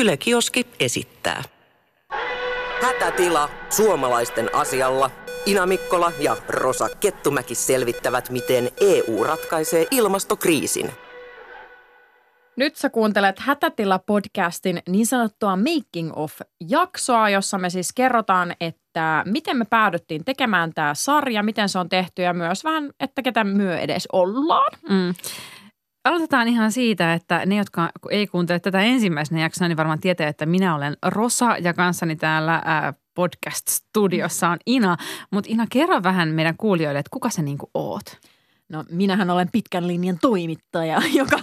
Yle Kioski esittää. Hätätila suomalaisten asialla. Ina Mikkola ja Rosa Kettumäki selvittävät, miten EU ratkaisee ilmastokriisin. Nyt sä kuuntelet Hätätila-podcastin niin sanottua Making of-jaksoa, jossa me siis kerrotaan, että miten me päädyttiin tekemään tämä sarja, miten se on tehty ja myös vähän, että ketä myö edes ollaan. Mm. Aloitetaan ihan siitä, että ne, jotka ei kuuntele tätä ensimmäisenä jaksoa, niin varmaan tietää, että minä olen Rosa ja kanssani täällä podcast-studiossa on Ina. Mutta Ina, kerro vähän meidän kuulijoille, että kuka sä niinku oot? No minähän olen pitkän linjan toimittaja, joka,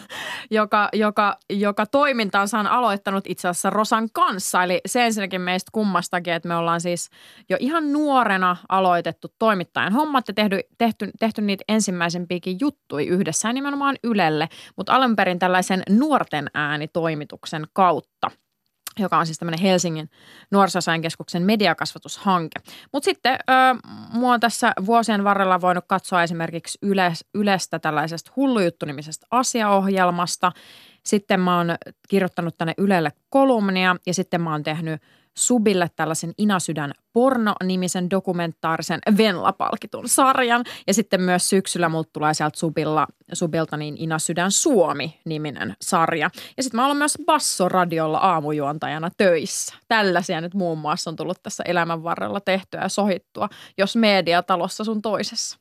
joka, joka, joka toimintaansa on aloittanut itse asiassa Rosan kanssa. Eli se ensinnäkin meistä kummastakin, että me ollaan siis jo ihan nuorena aloitettu toimittajan hommat ja tehty, tehty, tehty niitä ensimmäisempiäkin juttuja yhdessä nimenomaan Ylelle, mutta alun perin tällaisen nuorten äänitoimituksen kautta – joka on siis tämmöinen Helsingin nuorisosainkeskuksen mediakasvatushanke. Mutta sitten ö, mua on tässä vuosien varrella voinut katsoa esimerkiksi Yle, Ylestä tällaisesta hullujuttu-nimisestä asiaohjelmasta. Sitten mä oon kirjoittanut tänne Ylelle kolumnia ja sitten mä oon tehnyt – Subille tällaisen Inasydän porno-nimisen dokumentaarisen Venla-palkitun sarjan. Ja sitten myös syksyllä multa tulee sieltä Subilla, Subilta niin Inasydän Suomi-niminen sarja. Ja sitten mä olen myös Basso-radiolla aamujuontajana töissä. Tällaisia nyt muun muassa on tullut tässä elämän varrella tehtyä ja sohittua, jos mediatalossa sun toisessa.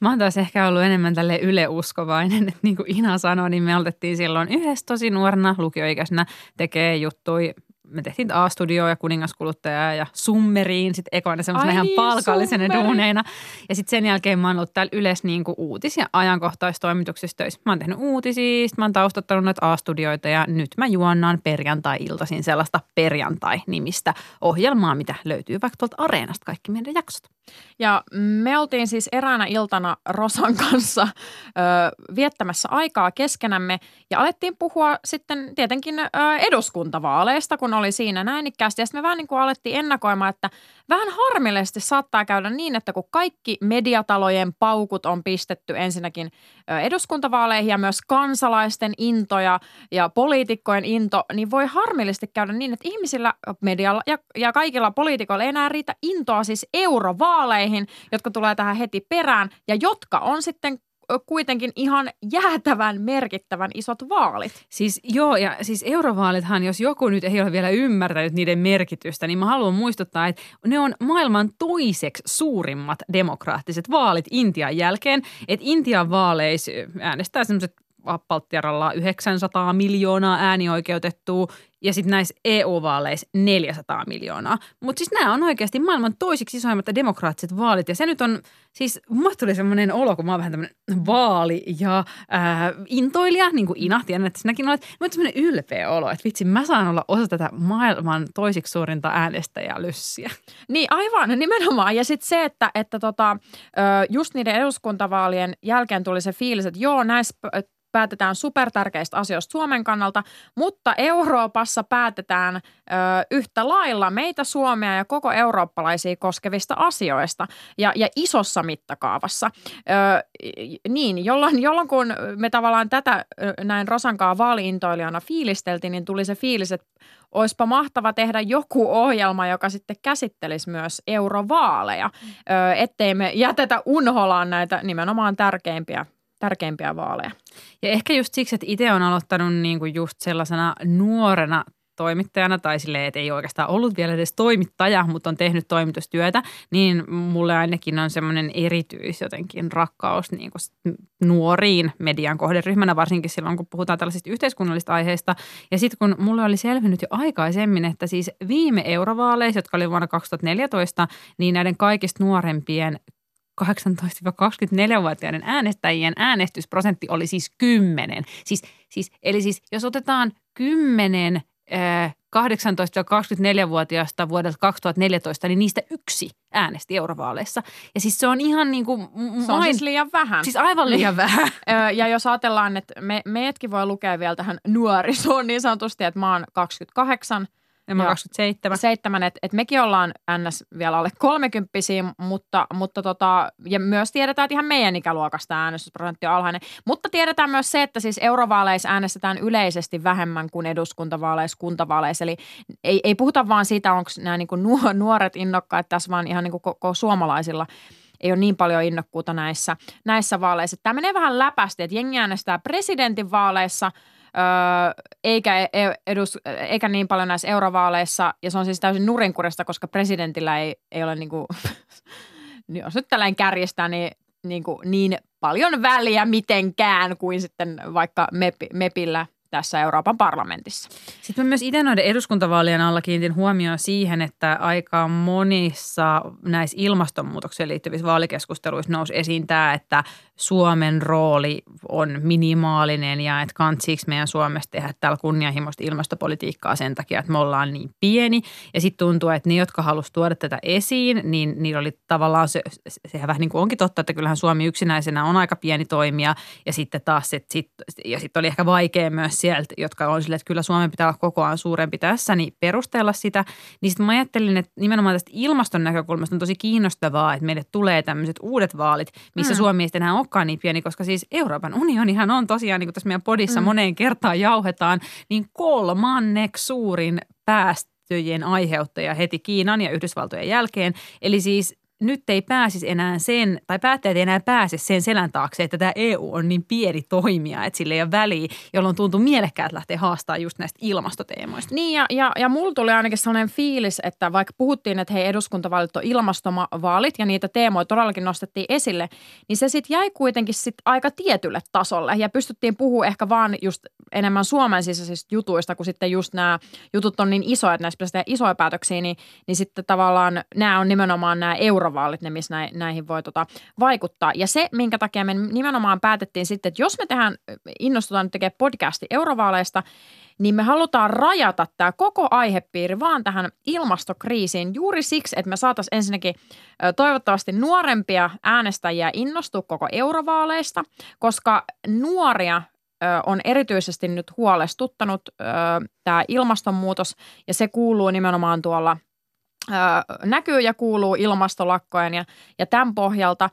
Mä oon taas ehkä ollut enemmän tälle yleuskovainen, että niin kuin Ina sanoi, niin me aloitettiin silloin yhdessä tosi nuorena lukioikäisenä tekee juttui me tehtiin A-studioa ja kuningaskuluttaja ja summeriin sitten ekoina semmoisena ihan niin, palkallisena summeri. duuneina. Ja sitten sen jälkeen mä oon ollut täällä yleensä niin kuin uutis- ja ajankohtaistoimituksissa töissä. Mä oon tehnyt uutisia, mä oon taustattanut noita A-studioita ja nyt mä juonnaan perjantai-iltaisin sellaista perjantai-nimistä ohjelmaa, mitä löytyy vaikka tuolta Areenasta kaikki meidän jaksot. Ja me oltiin siis eräänä iltana Rosan kanssa ö, viettämässä aikaa keskenämme ja alettiin puhua sitten tietenkin ö, eduskuntavaaleista, kun oli siinä näinikkäästi. Ja sitten me vähän niin kuin alettiin ennakoimaan, että vähän harmillisesti saattaa käydä niin, että kun kaikki mediatalojen paukut on pistetty ensinnäkin eduskuntavaaleihin ja myös kansalaisten into ja, ja poliitikkojen into, niin voi harmillisesti käydä niin, että ihmisillä medialla ja, ja kaikilla poliitikoilla ei enää riitä intoa siis eurovaaleihin, jotka tulee tähän heti perään ja jotka on sitten kuitenkin ihan jäätävän merkittävän isot vaalit. Siis joo, ja siis eurovaalithan, jos joku nyt ei ole vielä ymmärtänyt niiden merkitystä, niin mä haluan muistuttaa, että ne on maailman toiseksi suurimmat demokraattiset vaalit Intian jälkeen. Että Intian vaaleissa äänestää semmoiset Baltiaralla 900 miljoonaa äänioikeutettua ja sitten näissä EU-vaaleissa 400 miljoonaa. Mutta siis nämä on oikeasti maailman toisiksi isoimmat demokraattiset vaalit ja se nyt on, siis mulle tuli semmoinen olo, kun mä oon vähän tämmöinen vaali- ja ää, intoilija, niin kuin Ina, tiedän, että sinäkin olet. Mutta semmoinen ylpeä olo, että vitsi, mä saan olla osa tätä maailman toisiksi suurinta äänestäjälyssiä. Niin aivan, nimenomaan. Ja sitten se, että, että tota, just niiden eduskuntavaalien jälkeen tuli se fiilis, että joo, näissä päätetään supertärkeistä asioista Suomen kannalta, mutta Euroopassa päätetään ö, yhtä lailla meitä Suomea ja koko eurooppalaisia koskevista asioista ja, ja isossa mittakaavassa. Ö, niin, jolloin, jolloin kun me tavallaan tätä näin Rosankaa vaaliintoilijana fiilisteltiin, niin tuli se fiilis, että olisipa mahtava tehdä joku ohjelma, joka sitten käsittelisi myös eurovaaleja, ö, ettei me jätetä unholaan näitä nimenomaan tärkeimpiä tärkeimpiä vaaleja. Ja ehkä just siksi, että itse on aloittanut niin kuin just sellaisena nuorena toimittajana tai silleen, että ei oikeastaan ollut vielä edes toimittaja, mutta on tehnyt toimitustyötä, niin mulle ainakin on semmoinen erityis jotenkin rakkaus niin kuin nuoriin median kohderyhmänä, varsinkin silloin, kun puhutaan tällaisista yhteiskunnallisista aiheista. Ja sitten kun mulle oli selvinnyt jo aikaisemmin, että siis viime eurovaaleissa, jotka oli vuonna 2014, niin näiden kaikista nuorempien 18-24-vuotiaiden äänestäjien äänestysprosentti oli siis 10. Siis, siis, eli siis jos otetaan 10 18-24-vuotiaasta vuodelta 2014, niin niistä yksi äänesti eurovaaleissa. Ja siis se on ihan niin kuin... Se on siis liian vähän. Siis aivan liian vähän. ja jos ajatellaan, että me, meidätkin voi lukea vielä tähän nuorisoon niin sanotusti, että mä oon 28, Ja mä Joo. 27. Seitsemän, että et mekin ollaan ns. vielä alle 30 mutta, mutta tota, ja myös tiedetään, että ihan meidän ikäluokasta äänestysprosentti on alhainen. Mutta tiedetään myös se, että siis eurovaaleissa äänestetään yleisesti vähemmän kuin eduskuntavaaleissa, kuntavaaleissa. Eli ei, ei puhuta vaan siitä, onko nämä niinku nuoret innokkaat tässä, vaan ihan niinku koko suomalaisilla ei ole niin paljon innokkuutta näissä, näissä vaaleissa. Tämä menee vähän läpästi, että jengi äänestää presidentin vaaleissa – eikä, e- edus, eikä niin paljon näissä eurovaaleissa, ja se on siis täysin nurinkurista, koska presidentillä ei, ei ole niin kuin, jos nyt tällainen kärjestää, niin, niin, kuin, niin paljon väliä mitenkään kuin sitten vaikka MEP, MEPillä tässä Euroopan parlamentissa. Sitten mä myös itse noiden eduskuntavaalien alla kiinnitin huomioon siihen, että aika monissa näissä ilmastonmuutokseen liittyvissä vaalikeskusteluissa nousi esiin tämä, että Suomen rooli on minimaalinen ja että kantsiiksi meidän Suomessa tehdä täällä kunnianhimoista ilmastopolitiikkaa sen takia, että me ollaan niin pieni. Ja sitten tuntuu, että ne, jotka halusivat tuoda tätä esiin, niin niillä oli tavallaan se, sehän vähän niin kuin onkin totta, että kyllähän Suomi yksinäisenä on aika pieni toimija ja sitten taas sit, sit, ja sitten oli ehkä vaikea myös sieltä, jotka on silleen, että kyllä Suomen pitää olla kokoaan suurempi tässä, niin perustella sitä. Niin sitten mä ajattelin, että nimenomaan tästä ilmaston näkökulmasta on tosi kiinnostavaa, että meille tulee tämmöiset uudet vaalit, missä mm. Suomi ei sitten enää olekaan niin pieni, koska siis Euroopan unionihan on tosiaan, niin kuin tässä meidän podissa mm. moneen kertaan jauhetaan, niin kolmanneksi suurin päästöjen aiheuttaja heti Kiinan ja Yhdysvaltojen jälkeen. Eli siis nyt ei pääsisi enää sen, tai päättäjät ei enää pääse sen selän taakse, että tämä EU on niin pieni toimija, että sille ei ole väliä, jolloin tuntuu mielekkäät lähteä haastamaan just näistä ilmastoteemoista. Niin ja, ja, ja mulla tuli ainakin sellainen fiilis, että vaikka puhuttiin, että hei eduskuntavaalit on ilmastovaalit ja niitä teemoja todellakin nostettiin esille, niin se sitten jäi kuitenkin sit aika tietylle tasolle ja pystyttiin puhua ehkä vaan just enemmän Suomen sisäisistä jutuista, kun sitten just nämä jutut on niin isoja, että näissä pitäisi tehdä isoja päätöksiä, niin, niin sitten tavallaan nämä on nimenomaan nämä eurovaalit, ne missä näihin voi tota vaikuttaa. Ja se, minkä takia me nimenomaan päätettiin sitten, että jos me tehdään, innostutaan nyt tekemään podcasti eurovaaleista, niin me halutaan rajata tämä koko aihepiiri vaan tähän ilmastokriisiin juuri siksi, että me saataisiin ensinnäkin toivottavasti nuorempia äänestäjiä innostua koko eurovaaleista, koska nuoria on erityisesti nyt huolestuttanut tämä ilmastonmuutos ja se kuuluu nimenomaan tuolla näkyy ja kuuluu ilmastolakkojen ja, ja tämän pohjalta.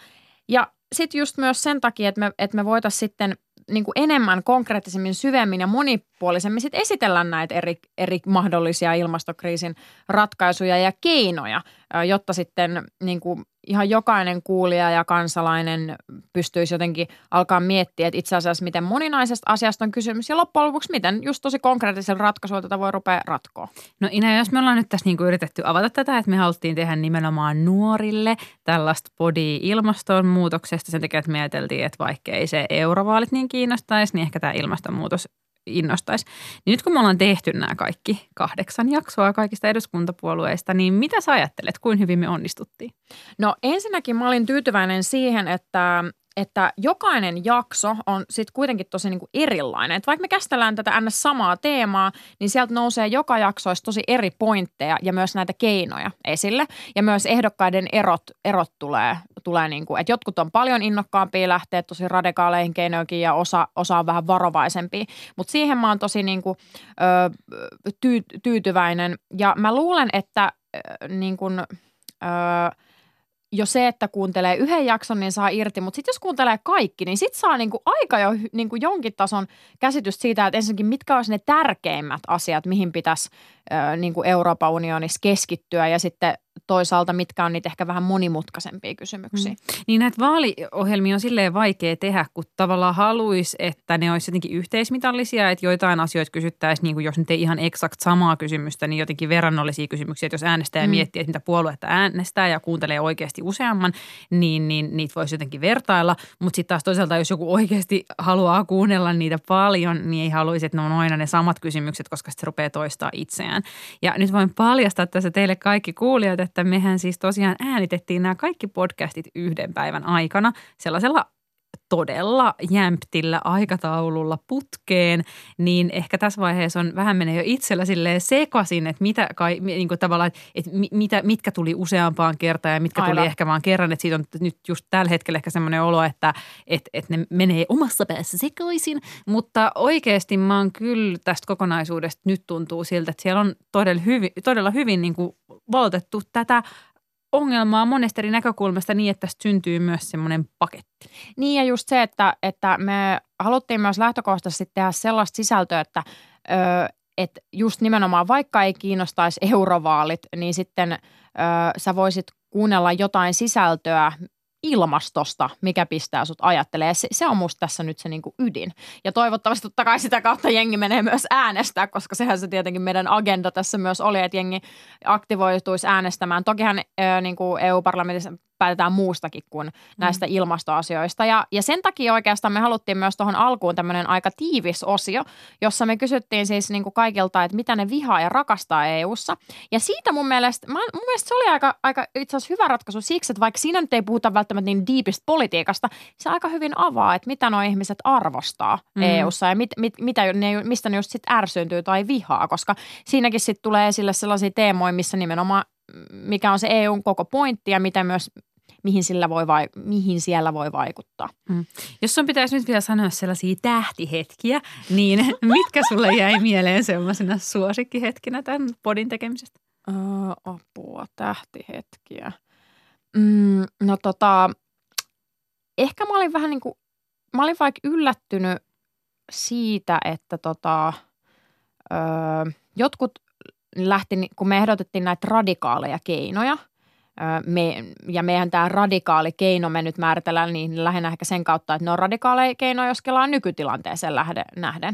Ja sitten just myös sen takia, että me, että me voitaisiin sitten niin kuin enemmän konkreettisemmin, syvemmin ja monipuolisemmin sit esitellä näitä eri, eri mahdollisia ilmastokriisin ratkaisuja ja keinoja, jotta sitten niin kuin ihan jokainen kuulija ja kansalainen pystyisi jotenkin alkaa miettiä, että itse asiassa miten moninaisesta asiasta on kysymys ja loppujen lopuksi miten just tosi konkreettisella ratkaisuilla tätä voi rupea ratkoa. No Ina, jos me ollaan nyt tässä niinku yritetty avata tätä, että me haluttiin tehdä nimenomaan nuorille tällaista body ilmastonmuutoksesta sen takia, että me ajateltiin, että vaikka ei se eurovaalit niin kiinnostaisi, niin ehkä tämä ilmastonmuutos innostaisi. Niin nyt kun me ollaan tehty nämä kaikki kahdeksan jaksoa kaikista eduskuntapuolueista, niin mitä sä ajattelet, kuin hyvin me onnistuttiin? No ensinnäkin mä olin tyytyväinen siihen, että että jokainen jakso on sitten kuitenkin tosi niinku erilainen. Et vaikka me käsitellään tätä ns. samaa teemaa, niin sieltä nousee joka jaksoissa tosi eri pointteja ja myös näitä keinoja esille. Ja myös ehdokkaiden erot, erot tulee, tulee niinku, että jotkut on paljon innokkaampia lähteä tosi radikaaleihin keinoihin ja osa, osa on vähän varovaisempia. Mutta siihen mä oon tosi niinku, ö, tyy, tyytyväinen ja mä luulen, että ö, niin kuin, ö, jo se, että kuuntelee yhden jakson, niin saa irti, mutta sitten jos kuuntelee kaikki, niin sitten saa niinku aika jo niinku jonkin tason käsitys siitä, että ensinnäkin mitkä olisi ne tärkeimmät asiat, mihin pitäisi niinku Euroopan unionissa keskittyä ja sitten toisaalta mitkä on niitä ehkä vähän monimutkaisempia kysymyksiä. Mm. Niin näitä vaaliohjelmia on silleen vaikea tehdä, kun tavallaan haluaisi, että ne olisi jotenkin yhteismitallisia, että joitain asioita kysyttäisiin, niin kuin jos nyt ei ihan eksakt samaa kysymystä, niin jotenkin verrannollisia kysymyksiä, että jos äänestää mm. miettii, että mitä puoluetta äänestää ja kuuntelee oikeasti useamman, niin, niin niitä voisi jotenkin vertailla, mutta sitten taas toisaalta, jos joku oikeasti haluaa kuunnella niitä paljon, niin ei haluaisi, että ne on aina ne samat kysymykset, koska se rupeaa toistaa itseään. Ja nyt voin paljastaa tässä teille kaikki kuulijat, että mehän siis tosiaan äänitettiin nämä kaikki podcastit yhden päivän aikana sellaisella todella jämptillä aikataululla putkeen, niin ehkä tässä vaiheessa on vähän menee jo itsellä silleen sekaisin, että mitä kai, niin kuin tavallaan, että, mitä, mitkä tuli useampaan kertaan ja mitkä Aivan. tuli ehkä vaan kerran, että siitä on nyt just tällä hetkellä ehkä semmoinen olo, että, että, että ne menee omassa päässä sekaisin, mutta oikeasti mä oon kyllä tästä kokonaisuudesta nyt tuntuu siltä, että siellä on todella hyvin, todella hyvin niin kuin valotettu tätä ongelmaa monesta eri näkökulmasta niin, että tästä syntyy myös semmoinen paketti. Niin ja just se, että, että me haluttiin myös lähtökohtaisesti tehdä sellaista sisältöä, että ö, just nimenomaan vaikka ei kiinnostaisi eurovaalit, niin sitten ö, sä voisit kuunnella jotain sisältöä, ilmastosta, mikä pistää sut ajattelemaan. Se, se on musta tässä nyt se niinku ydin. Ja toivottavasti totta kai sitä kautta jengi menee myös äänestää, koska sehän se tietenkin meidän agenda tässä myös oli, että jengi aktivoituisi äänestämään. Tokihan ö, niinku EU-parlamentissa päätetään muustakin kuin näistä mm. ilmastoasioista. Ja, ja sen takia oikeastaan me haluttiin myös tuohon alkuun tämmöinen aika tiivis osio, jossa me kysyttiin siis niin kuin kaikilta, että mitä ne vihaa ja rakastaa EUssa. Ja siitä mun mielestä, mä, mun mielestä se oli aika, aika itse asiassa hyvä ratkaisu siksi, että vaikka siinä nyt ei puhuta välttämättä niin diipistä politiikasta, se aika hyvin avaa, että mitä nuo ihmiset arvostaa mm. EUssa ja mit, mit, mitä ne, mistä ne just sitten ärsyyntyy tai vihaa, koska siinäkin sitten tulee esille sellaisia teemoja, missä nimenomaan mikä on se EUn koko pointti ja miten myös mihin, sillä voi vai, mihin siellä voi vaikuttaa. Mm. Jos sun pitäisi nyt vielä sanoa sellaisia tähtihetkiä, niin mitkä sulle jäi mieleen sellaisena suosikkihetkinä tämän podin tekemisestä? Uh, apua, tähtihetkiä. Mm, no tota, ehkä mä olin vähän niin kuin, mä olin vaikka yllättynyt siitä, että tota, öö, jotkut lähti, kun me ehdotettiin näitä radikaaleja keinoja – me, ja meidän tämä radikaali keino me nyt määritellään niin lähinnä ehkä sen kautta, että ne on radikaaleja keinoja, jos kelaa nykytilanteeseen nähden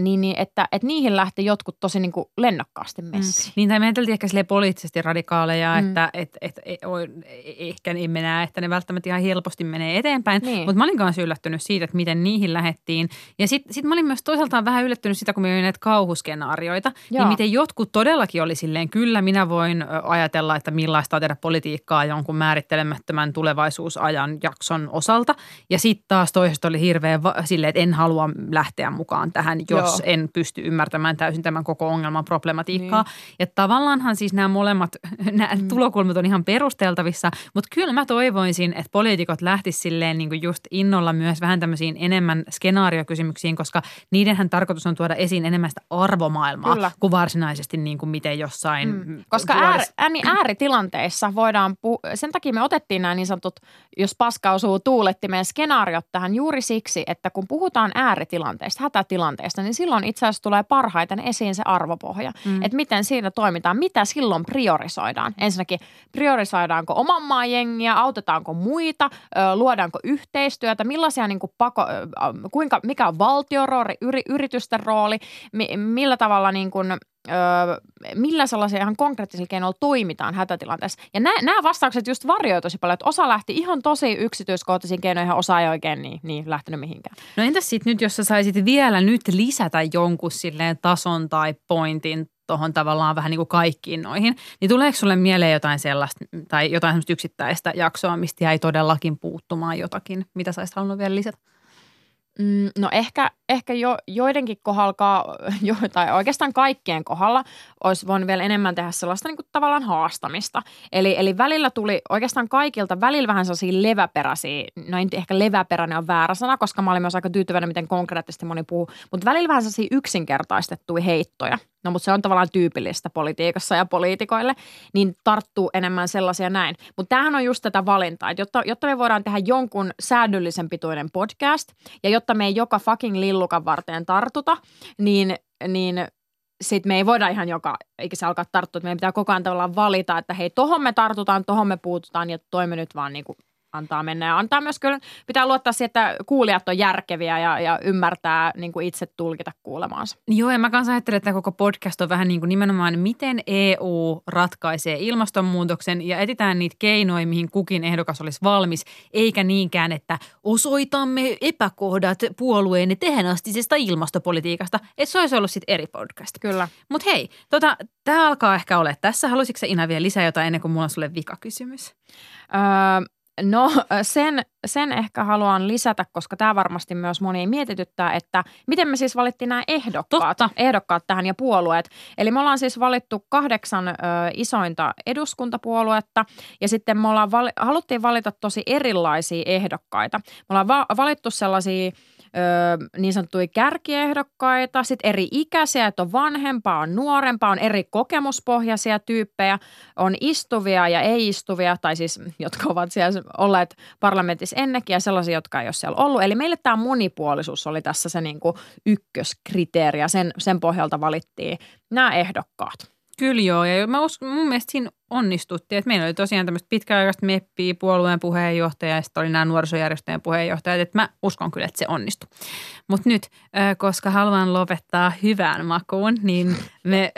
niin, niin että, että niihin lähti jotkut tosi niin kuin lennokkaasti mm. messiin. Mm. Niin, tai me ajateltiin ehkä poliittisesti radikaaleja, mm. että et, et, et, e, ehkä emme näe, että ne välttämättä ihan helposti menee eteenpäin. Niin. Mutta mä olin kanssa yllättynyt siitä, että miten niihin lähettiin. Ja sitten sit mä olin myös toisaalta vähän yllättynyt sitä, kun me näitä kauhuskenaarioita, niin Joo. niin miten jotkut todellakin oli silleen, kyllä minä voin ajatella, että millaista on tehdä politiikkaa jonkun määrittelemättömän tulevaisuusajan jakson osalta. Ja sitten taas toisesta oli hirveän va- silleen, että en halua lähteä mukaan tähän tähän, jos Joo. en pysty ymmärtämään täysin tämän koko ongelman problematiikkaa. Niin. Ja tavallaanhan siis nämä molemmat nämä mm. tulokulmat on ihan perusteltavissa, mutta kyllä mä toivoisin, että poliitikot lähtisivät silleen niin kuin just innolla myös vähän tämmöisiin enemmän skenaariokysymyksiin, koska niidenhän tarkoitus on tuoda esiin enemmän sitä arvomaailmaa kyllä. kuin varsinaisesti niin kuin miten jossain. Mm. Koska äär, ääni, ääritilanteissa voidaan, pu- sen takia me otettiin nämä niin sanotut, jos paska osuu tuulettimeen skenaariot tähän juuri siksi, että kun puhutaan ääritilanteista, hätätilanteista, tilanteesta, niin silloin itse asiassa tulee parhaiten esiin se arvopohja. Mm. Että miten siinä toimitaan, mitä silloin priorisoidaan. Ensinnäkin priorisoidaanko oman maan jengiä, autetaanko muita, luodaanko yhteistyötä, millaisia niin kuin pako, kuinka, mikä on valtion rooli, yritysten rooli, millä tavalla niin kuin – öö, millä sellaisia ihan konkreettisilla keinoilla toimitaan hätätilanteessa. Ja nämä, vastaukset just varjoivat tosi paljon, että osa lähti ihan tosi yksityiskohtaisiin keinoihin, osa ei oikein niin, niin lähtenyt mihinkään. No entäs sitten nyt, jos sä saisit vielä nyt lisätä jonkun silleen tason tai pointin tuohon tavallaan vähän niin kuin kaikkiin noihin, niin tuleeko sulle mieleen jotain sellaista tai jotain sellaista yksittäistä jaksoa, mistä jäi todellakin puuttumaan jotakin, mitä sä halunnut vielä lisätä? Mm, no ehkä, ehkä jo, joidenkin kohdalla, jo, tai oikeastaan kaikkien kohdalla, olisi voinut vielä enemmän tehdä sellaista niin kuin tavallaan haastamista. Eli, eli välillä tuli oikeastaan kaikilta, välillä vähän sellaisia leväperäisiä, no ei ehkä leväperäinen on väärä sana, koska mä olin myös aika tyytyväinen, miten konkreettisesti moni puhuu, mutta välillä vähän sellaisia yksinkertaistettuja heittoja – no mutta se on tavallaan tyypillistä politiikassa ja poliitikoille, niin tarttuu enemmän sellaisia näin. Mutta tämähän on just tätä valintaa, että jotta, jotta me voidaan tehdä jonkun säädöllisen pituinen podcast ja jotta me ei joka fucking lillukan varteen tartuta, niin, niin sitten me ei voida ihan joka, eikä se alkaa tarttua, että meidän pitää koko ajan tavallaan valita, että hei, tohon me tartutaan, tohon me puututaan ja toimme nyt vaan niin kuin antaa mennä. Ja antaa myös kyllä, pitää luottaa siihen, että kuulijat on järkeviä ja, ja ymmärtää niin kuin itse tulkita kuulemaansa. Joo, ja mä kanssa ajattelen, että koko podcast on vähän niin kuin nimenomaan, miten EU ratkaisee ilmastonmuutoksen ja etitään niitä keinoja, mihin kukin ehdokas olisi valmis, eikä niinkään, että osoitamme epäkohdat puolueen tähänastisesta ilmastopolitiikasta. Että se olisi ollut sitten eri podcast. Kyllä. Mutta hei, tota, tämä alkaa ehkä olla tässä. Haluaisitko Ina vielä lisää jotain ennen kuin mulla on sulle vikakysymys? Öö, No sen, sen ehkä haluan lisätä, koska tämä varmasti myös moni mietityttää, että miten me siis valittiin nämä ehdokkaat, Totta. ehdokkaat tähän ja puolueet. Eli me ollaan siis valittu kahdeksan ö, isointa eduskuntapuoluetta ja sitten me ollaan vali, haluttiin valita tosi erilaisia ehdokkaita. Me ollaan va- valittu sellaisia ö, niin sanottuja kärkiehdokkaita, sitten eri ikäisiä, että on vanhempaa, on nuorempaa, on eri kokemuspohjaisia tyyppejä, on istuvia ja ei-istuvia, tai siis jotka ovat siellä olleet parlamentissa ennenkin ja sellaisia, jotka ei ole siellä ollut. Eli meille tämä monipuolisuus oli tässä se niin kuin ykköskriteeri ja sen, sen pohjalta valittiin nämä ehdokkaat. Kyllä joo, ja mä uskon, mun mielestä siinä onnistuttiin, että meillä oli tosiaan tämmöistä pitkäaikaista meppiä, puolueen puheenjohtaja ja sitten oli nämä nuorisojärjestöjen puheenjohtajat, että mä uskon kyllä, että se onnistui. Mutta nyt, koska haluan lopettaa hyvään makuun, niin me,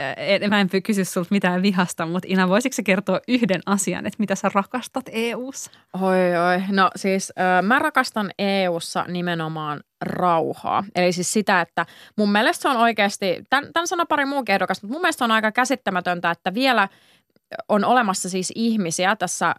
mä en kysy sulta mitään vihasta, mutta Ina, voisitko sä kertoa yhden asian, että mitä sä rakastat EU-ssa? Oi oi, no siis mä rakastan EU-ssa nimenomaan rauhaa. Eli siis sitä, että mun mielestä se on oikeasti, tämän, tämän sanoo pari muukin ehdokasta, mutta mun mielestä on aika käsittämätöntä, että vielä on olemassa siis ihmisiä tässä,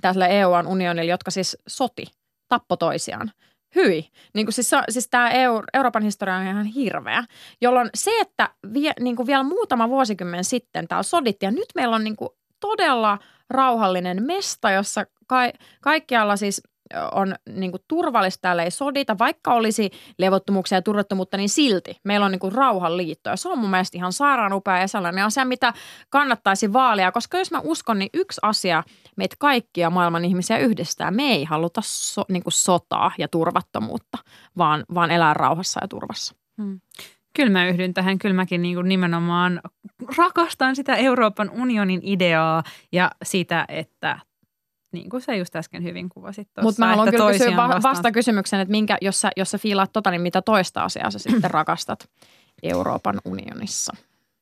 tällä EU-unionilla, jotka siis soti, tappo toisiaan. Hyi. Niin kuin siis, siis tämä EU, Euroopan historia on ihan hirveä, jolloin se, että vie, niin kuin vielä muutama vuosikymmen sitten täällä sodittiin ja nyt meillä on niin kuin todella rauhallinen mesta, jossa ka- kaikkialla siis on niin kuin turvallista, täällä ei sodita, vaikka olisi levottomuuksia ja turvattomuutta, niin silti meillä on niin kuin rauhanliitto. Ja se on mun mielestä ihan sairaan upea ja sellainen asia, mitä kannattaisi vaalia, koska jos mä uskon, niin yksi asia meitä kaikkia maailman ihmisiä yhdistää. Me ei haluta so, niin kuin sotaa ja turvattomuutta, vaan, vaan elää rauhassa ja turvassa. Hmm. Kyllä mä yhdyn tähän. Kyllä mäkin niin kuin nimenomaan rakastan sitä Euroopan unionin ideaa ja sitä, että niin kuin sä just äsken hyvin kuvasit tuossa. Mutta mä haluan kyllä kysyä va- vasta kysymyksen, että minkä, jos, sä, jos sä fiilaat tota, niin mitä toista asiaa sä sitten rakastat Euroopan unionissa?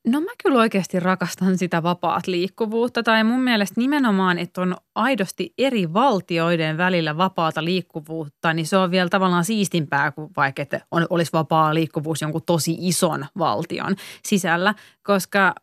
No mä kyllä oikeasti rakastan sitä vapaat liikkuvuutta tai mun mielestä nimenomaan, että on aidosti eri valtioiden välillä vapaata liikkuvuutta, niin se on vielä tavallaan siistimpää kuin vaikka, että on, olisi vapaa liikkuvuus jonkun tosi ison valtion sisällä, koska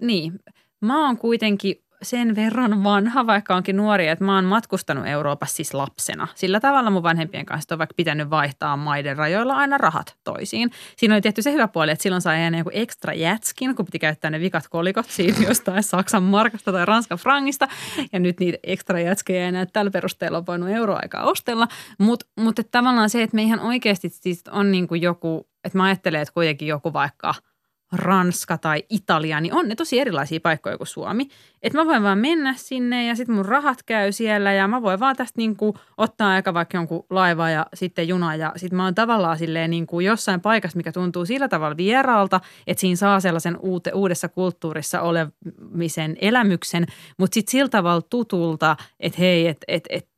niin, mä oon kuitenkin sen verran vanha, vaikka onkin nuori, että mä oon matkustanut Euroopassa siis lapsena. Sillä tavalla mun vanhempien kanssa on vaikka pitänyt vaihtaa maiden rajoilla aina rahat toisiin. Siinä oli tehty se hyvä puoli, että silloin sai aina joku ekstra jätskin, kun piti käyttää ne vikat kolikot siitä jostain Saksan markasta tai Ranskan frangista. Ja nyt niitä ekstra jätskejä ei enää tällä perusteella on voinut euroaikaa ostella. Mutta mut, tavallaan se, että me ihan oikeasti siis on niin kuin joku, että mä ajattelen, että kuitenkin joku vaikka – Ranska tai Italia, niin on ne tosi erilaisia paikkoja kuin Suomi. Että mä voin vaan mennä sinne ja sitten mun rahat käy siellä ja mä voin vaan tästä niinku ottaa aika vaikka jonkun laiva ja sitten juna ja sitten mä oon tavallaan silleen niinku jossain paikassa, mikä tuntuu sillä tavalla vieraalta, että siinä saa sellaisen uute, uudessa kulttuurissa olemisen elämyksen, mutta sitten sillä tavalla tutulta, että hei, että et, et,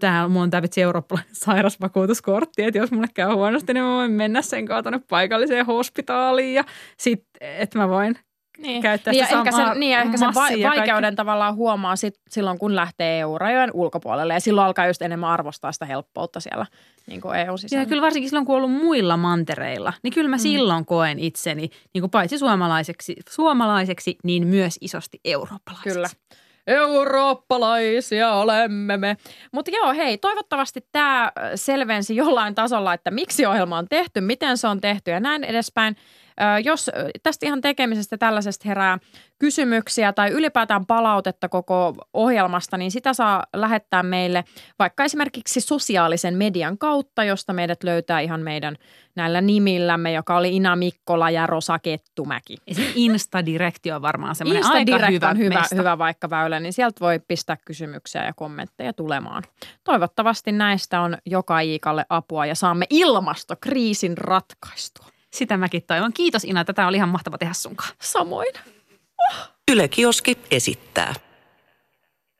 täällä mulla on tämä vitsi eurooppalainen sairausvakuutuskortti, että jos mulle käy huonosti, niin mä voin mennä sen kautta tuonne paikalliseen hospitaaliin ja sitten, että mä voin niin. käyttää niin, sitä ehkä sen, niin, ja ehkä sen ja vaikeuden kaikki. tavallaan huomaa sit, silloin, kun lähtee EU-rajojen ulkopuolelle. Ja silloin alkaa just enemmän arvostaa sitä helppoutta siellä niin kuin EU-sisällä. Ja kyllä varsinkin silloin, kun on ollut muilla mantereilla, niin kyllä mä mm. silloin koen itseni niin kuin paitsi suomalaiseksi, suomalaiseksi, niin myös isosti eurooppalaiseksi. Kyllä. Eurooppalaisia olemme me. Mutta joo, hei, toivottavasti tämä selvensi jollain tasolla, että miksi ohjelma on tehty, miten se on tehty ja näin edespäin. Jos tästä ihan tekemisestä tällaisesta herää kysymyksiä tai ylipäätään palautetta koko ohjelmasta, niin sitä saa lähettää meille vaikka esimerkiksi sosiaalisen median kautta, josta meidät löytää ihan meidän näillä nimillämme, joka oli Ina Mikkola ja Rosa Kettumäki. Insta-direkti on varmaan semmoinen aika Insta-direct hyvä, on hyvä, mesta. hyvä vaikka väylä, niin sieltä voi pistää kysymyksiä ja kommentteja tulemaan. Toivottavasti näistä on joka iikalle apua ja saamme ilmastokriisin ratkaistua. Sitä mäkin toivon. Kiitos Ina, tätä oli ihan mahtava tehdä sunkaan. Samoin. Yle Kioski esittää.